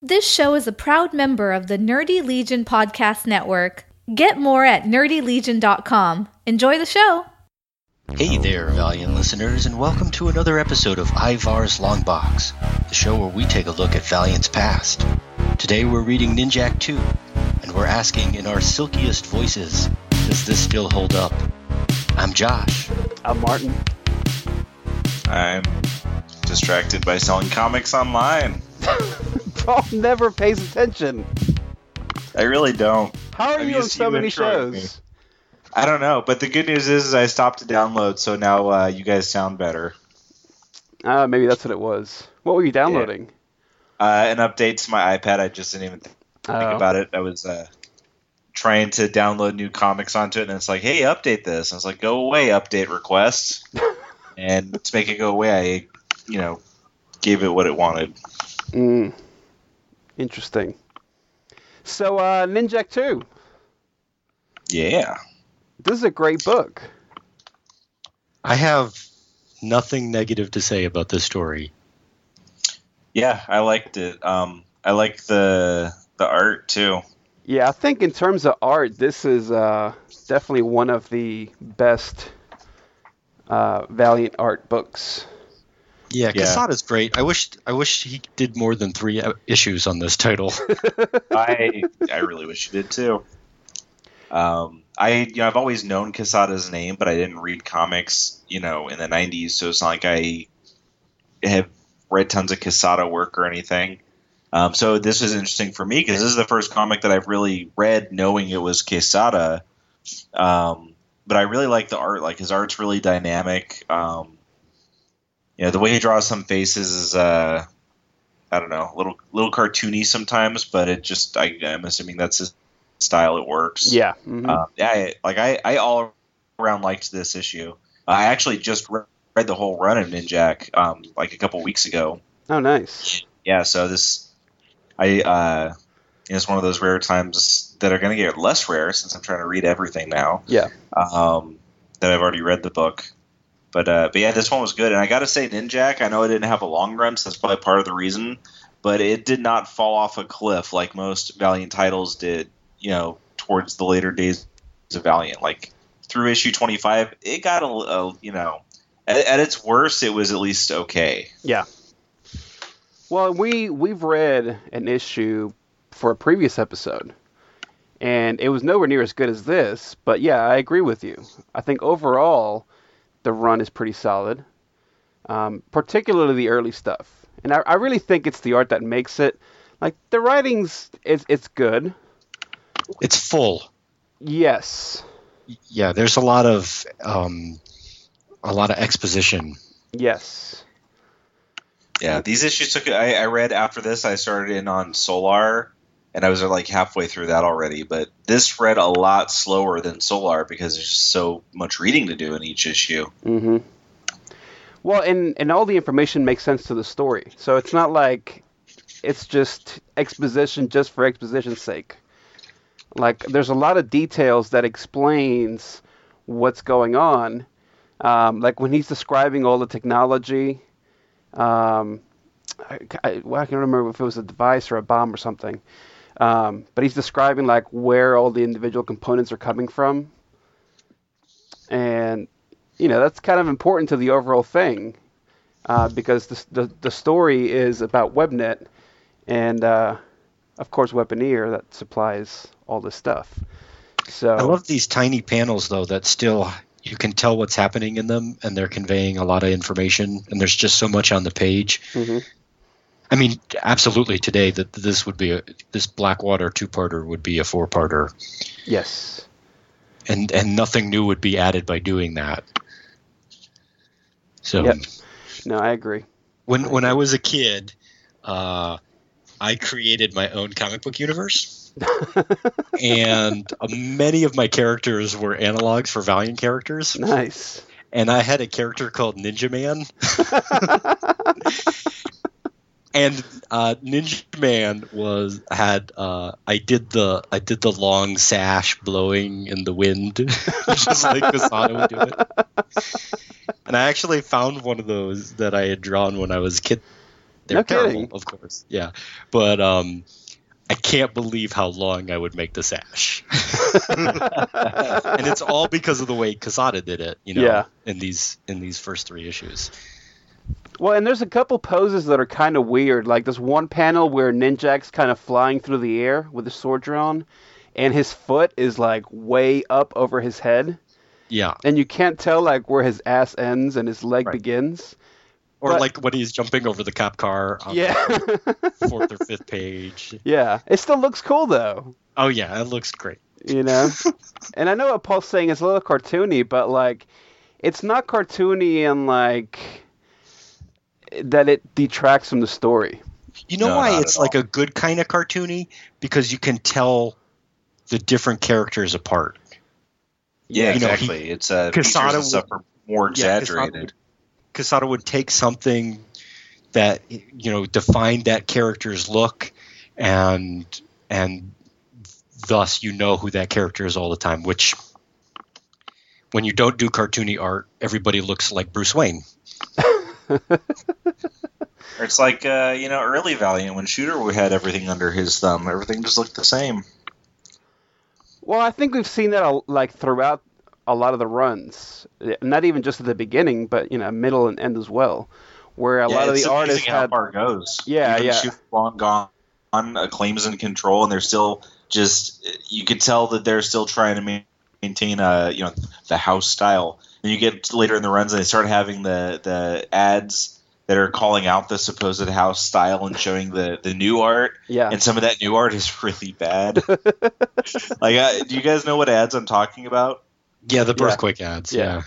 This show is a proud member of the Nerdy Legion Podcast Network. Get more at nerdylegion.com. Enjoy the show. Hey there, Valiant listeners, and welcome to another episode of Ivar's Long Box, the show where we take a look at Valiant's past. Today we're reading Ninjak 2, and we're asking in our silkiest voices, does this still hold up? I'm Josh. I'm Martin. I'm distracted by selling comics online. Paul never pays attention. I really don't. How are I'm you on so many shows? I don't know, but the good news is, is I stopped to download, so now uh, you guys sound better. Uh, maybe that's what it was. What were you downloading? Uh, an update to my iPad. I just didn't even think Oh. about it. I was uh, trying to download new comics onto it, and it's like, hey, update this. I was like, go away, update requests. and to make it go away, I, you know, gave it what it wanted. Mm. Interesting. So, uh, Ninjak 2. Yeah. This is a great book. I have nothing negative to say about this story. Yeah, I liked it. Um, I like the the art too. Yeah, I think in terms of art, this is uh, definitely one of the best uh, Valiant art books. Yeah, Yeah. Quesada's great. I wish I wish he did more than three issues on this title. I I really wish he did too. Um, I you know I've always known Quesada's name, but I didn't read comics, you know, in the '90s, so it's not like I have read tons of Quesada work or anything. Um, so this is interesting for me because this is the first comic that I've really read knowing it was Quesada. Um, but I really like the art. Like his art's really dynamic. Um, you know, the way he draws some faces is uh, I don't know, a little little cartoony sometimes, but it just I, I'm assuming that's his style. It works. Yeah. mhm. Um, yeah, I, like I, I all around liked this issue. I actually just re- read the whole run of Ninjak um, like a couple weeks ago. oh, nice. Yeah, so this, I, uh, it's one of those rare times that are going to get less rare since I'm trying to read everything now. Yeah. Um, that I've already read the book. But uh, but yeah, this one was good, and I got to say, Ninjak. I know it didn't have a long run, so that's probably part of the reason. But it did not fall off a cliff like most Valiant titles did. You know, towards the later days of Valiant, like through issue 25, it got a, a you know, at, at its worst, it was at least okay. Yeah. Well, we we've read an issue for a previous episode, and it was nowhere near as good as this. But yeah, I agree with you. I think overall, the run is pretty solid, um, particularly the early stuff. And I, I really think it's the art that makes it. Like the writing's, it's it's good. it's full. Yes. Yeah, there's a lot of um, a lot of exposition. Yes. Yeah, these issues took. I, I read after this. I started in on Solar, and I was like halfway through that already. But this read a lot slower than Solar because there's just so much reading to do in each issue. Mm-hmm. Well, and and all the information makes sense to the story, so it's not like it's just exposition just for exposition's sake. Like there's a lot of details that explains what's going on. Um, like when he's describing all the technology, um, I, I, well, I can't remember if it was a device or a bomb or something. Um, but he's describing like where all the individual components are coming from, and you know that's kind of important to the overall thing uh, because the, the the story is about WebNet and uh, of course Weaponeer that supplies all this stuff. So I love these tiny panels though that still you can tell what's happening in them and they're conveying a lot of information and there's just so much on the page. Mhm. I mean, absolutely today that this would be a this Blackwater two-parter would be a four-parter yes, and and nothing new would be added by doing that. So Yep. no, I agree. when when I was a kid, uh, I created my own comic book universe, and uh, many of my characters were analogs for Valiant characters. nice. And I had a character called Ninja Man, and uh, Ninja Man was had uh, I did the I did the long sash blowing in the wind, just like Quesada would do it. And I actually found one of those that I had drawn when I was a kid They're No terrible, kidding. of course. Yeah, but um, I can't believe how long I would make the sash, and it's all because of the way Quesada did it. You know, Yeah. in these in these first three issues. Well, and there's a couple poses that are kind of weird. Like this one panel where Ninjak's kind of flying through the air with his sword drawn, and his foot is like way up over his head, Yeah, and you can't tell like where his ass ends and his leg Right. begins. or But- like when he's jumping over the cop car on Yeah, the fourth or fifth page. yeah. It still looks cool though, Oh yeah, it looks great. you know. and I know what Paul's saying is a little cartoony, but like, it's not cartoony and like that it detracts from the story. You know No, why it's like all. a good kind of cartoony? Because you can tell the different characters apart. Yeah, You know, he- exactly. it's uh, Quesada features and would- stuff are more Yeah, exaggerated. Quesada would take something that you know defined that character's look, and and thus you know who that character is all the time. Which, when you don't do cartoony art, everybody looks like Bruce Wayne. Or It's like uh, you know early Valiant when Shooter had everything under his thumb. Everything just looked the same. Well, I think we've seen that like throughout a lot of the runs, not even just at the beginning, but you know, middle and end as well, where a Yeah, lot of the artists how had. far it goes. Yeah, Even yeah. Shooter long gone, uh, claims in control, and they're still just. You could tell that they're still trying to maintain a you know the house style. And you get later in the runs, and they start having the the ads that are calling out the supposed house style and showing the the new art. Yeah, and some of that new art is really bad. like, uh, do you guys know what ads I'm talking about? Yeah, the Yeah. Ads. Yeah. Yeah.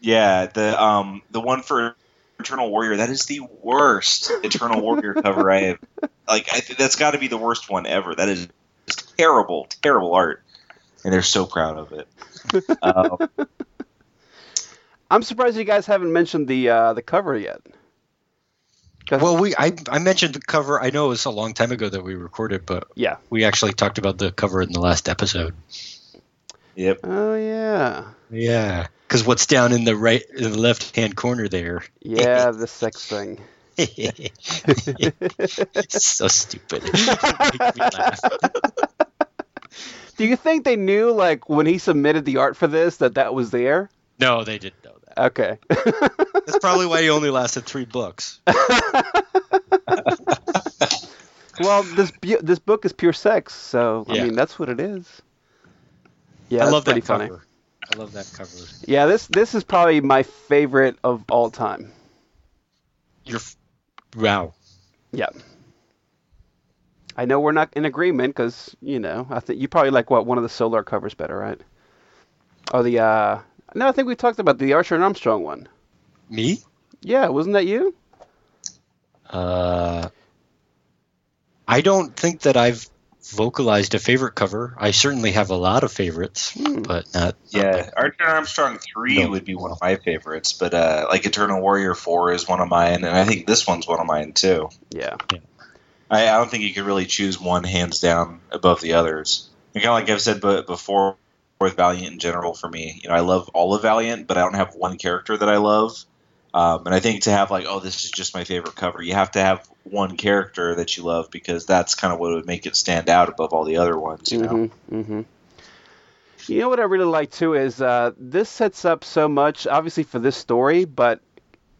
Yeah, the um the one for Eternal Warrior. That is the worst Eternal Warrior cover I have. Like, I th- that's got to be the worst one ever. That is terrible, terrible art, and they're so proud of it. Um, I'm surprised you guys haven't mentioned the uh, the cover yet. Well, we I, I mentioned the cover. I know it was a long time ago that we recorded, but yeah. we actually talked about the cover in the last episode. yep. Oh yeah, Yeah, because what's down in the right, in the left hand corner there? yeah, the sex thing. so stupid. Make me laugh. Do you think they knew like when he submitted the art for this that that was there? No, they didn't know that. Okay. That's probably why he only lasted three books. well, this bu- this book is pure sex, so I Yeah. mean that's what it is. Yeah, I love that funny. cover. I love that cover. Yeah, this this is probably my favorite of all time. You're, f- wow. Yeah. I know we're not in agreement because you know I think you probably like what one of the Solar covers better, right? Or the uh no, I think we talked about the Archer and Armstrong one. Me? Yeah, wasn't that you? Uh, I don't think that I've vocalized a favorite cover. I certainly have a lot of favorites, Hmm. but not. Yeah, Archer and Armstrong three No. would be one of my favorites, but uh, like Eternal Warrior four is one of mine, and I think this one's one of mine too. Yeah. I, I don't think you could really choose one hands down above the others. And kind of like I've said bu- before with Valiant in general, for me, you know, I love all of Valiant, but I don't have one character that I love. Um, and I think to have like, oh, this is just my favorite cover, you have to have one character that you love because that's kind of what would make it stand out above all the other ones. You know, Mm-hmm. Mm-hmm. You know what I really like too is uh, this sets up so much, obviously for this story, but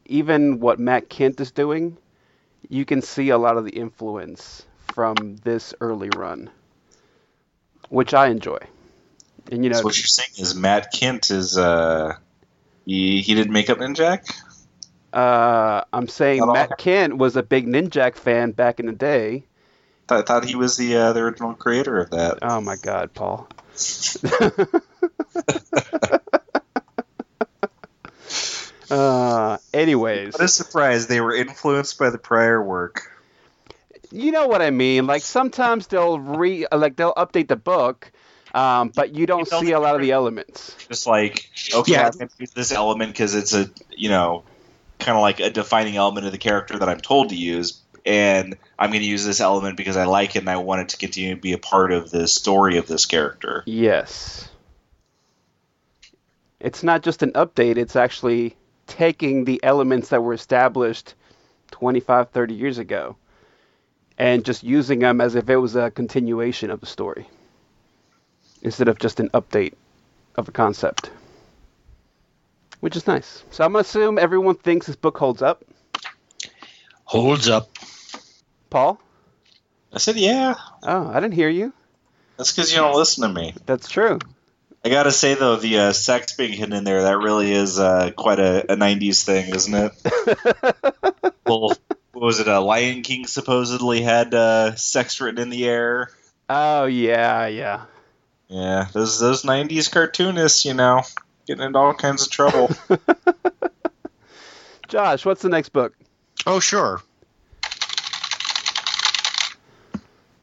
even what Matt Kindt is doing, you can see a lot of the influence from this early run, which I enjoy. And you know, so what you're saying is Matt Kindt is uh, he he did Makeup Ninjak. uh, I'm saying Not all- Matt Kindt was a big Ninjak fan back in the day. I thought he was the uh, the original creator of that. Oh my God, Paul. uh, anyways. What a surprise! They were influenced by the prior work. you know what I mean. Like sometimes they'll re like they'll update the book, um, but you don't see a lot of the elements. just like okay, Yeah. I'm going to use this element because it's a you know kind of like a defining element of the character that I'm told to use, and I'm going to use this element because I like it and I want it to continue to be a part of the story of this character. Yes. It's not just an update, it's actually taking the elements that were established 25, 30 years ago, and just using them as if it was a continuation of the story instead of just an update of a concept, which is nice. So I'm gonna assume everyone thinks this book holds up. Holds up. Paul? I said, yeah. Oh, I didn't hear you. That's because you don't listen to me. That's true. I gotta say though, the uh, sex being hidden in there, that really is uh, quite a, a '90s thing, isn't it? well, what was it? A Lion King supposedly had uh, sex written in the air. Oh yeah, yeah. Yeah, those those '90s cartoonists, you know, getting into all kinds of trouble. Josh, what's the next book? Oh, sure.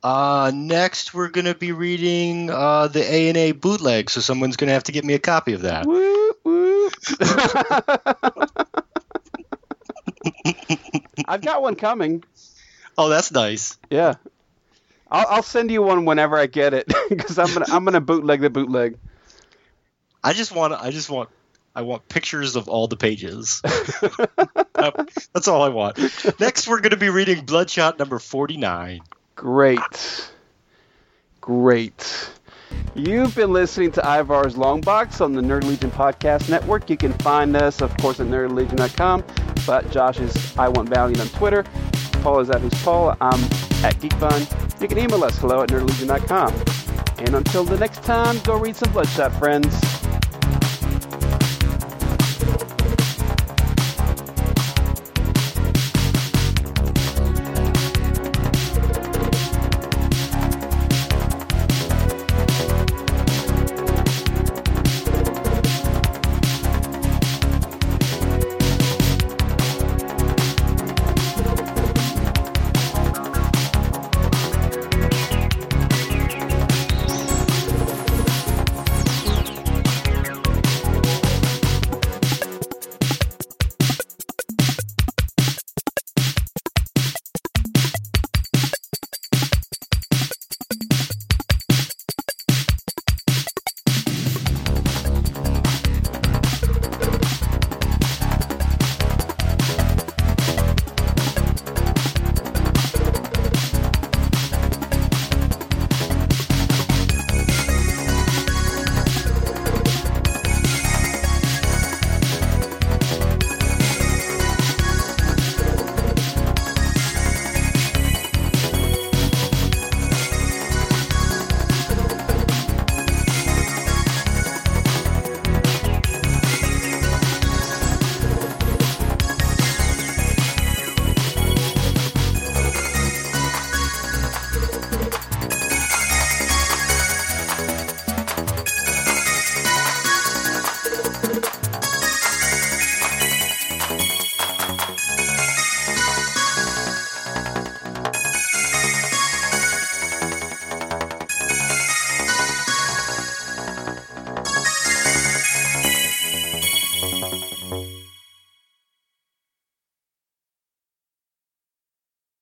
Uh, next, we're going to be reading uh, the A&A bootleg, so someone's going to have to get me a copy of that. Whoop, whoop. I've got one coming. Oh, that's nice. Yeah. I'll, I'll send you one whenever I get it because I'm gonna I'm gonna bootleg the bootleg. I just want I just want I want pictures of all the pages. That's all I want. Next, we're going to be reading Bloodshot number 49. Great. Great. You've been listening to Ivar's Long Box on the Nerd Legion Podcast Network. You can find us, of course, at nerdlegion.com. But Josh is I Want Valiant on Twitter. Paul is at Who's Paul. I'm at GeekVine. You can email us, hello at nerdlegion.com. And until the next time, go read some Bloodshot, friends.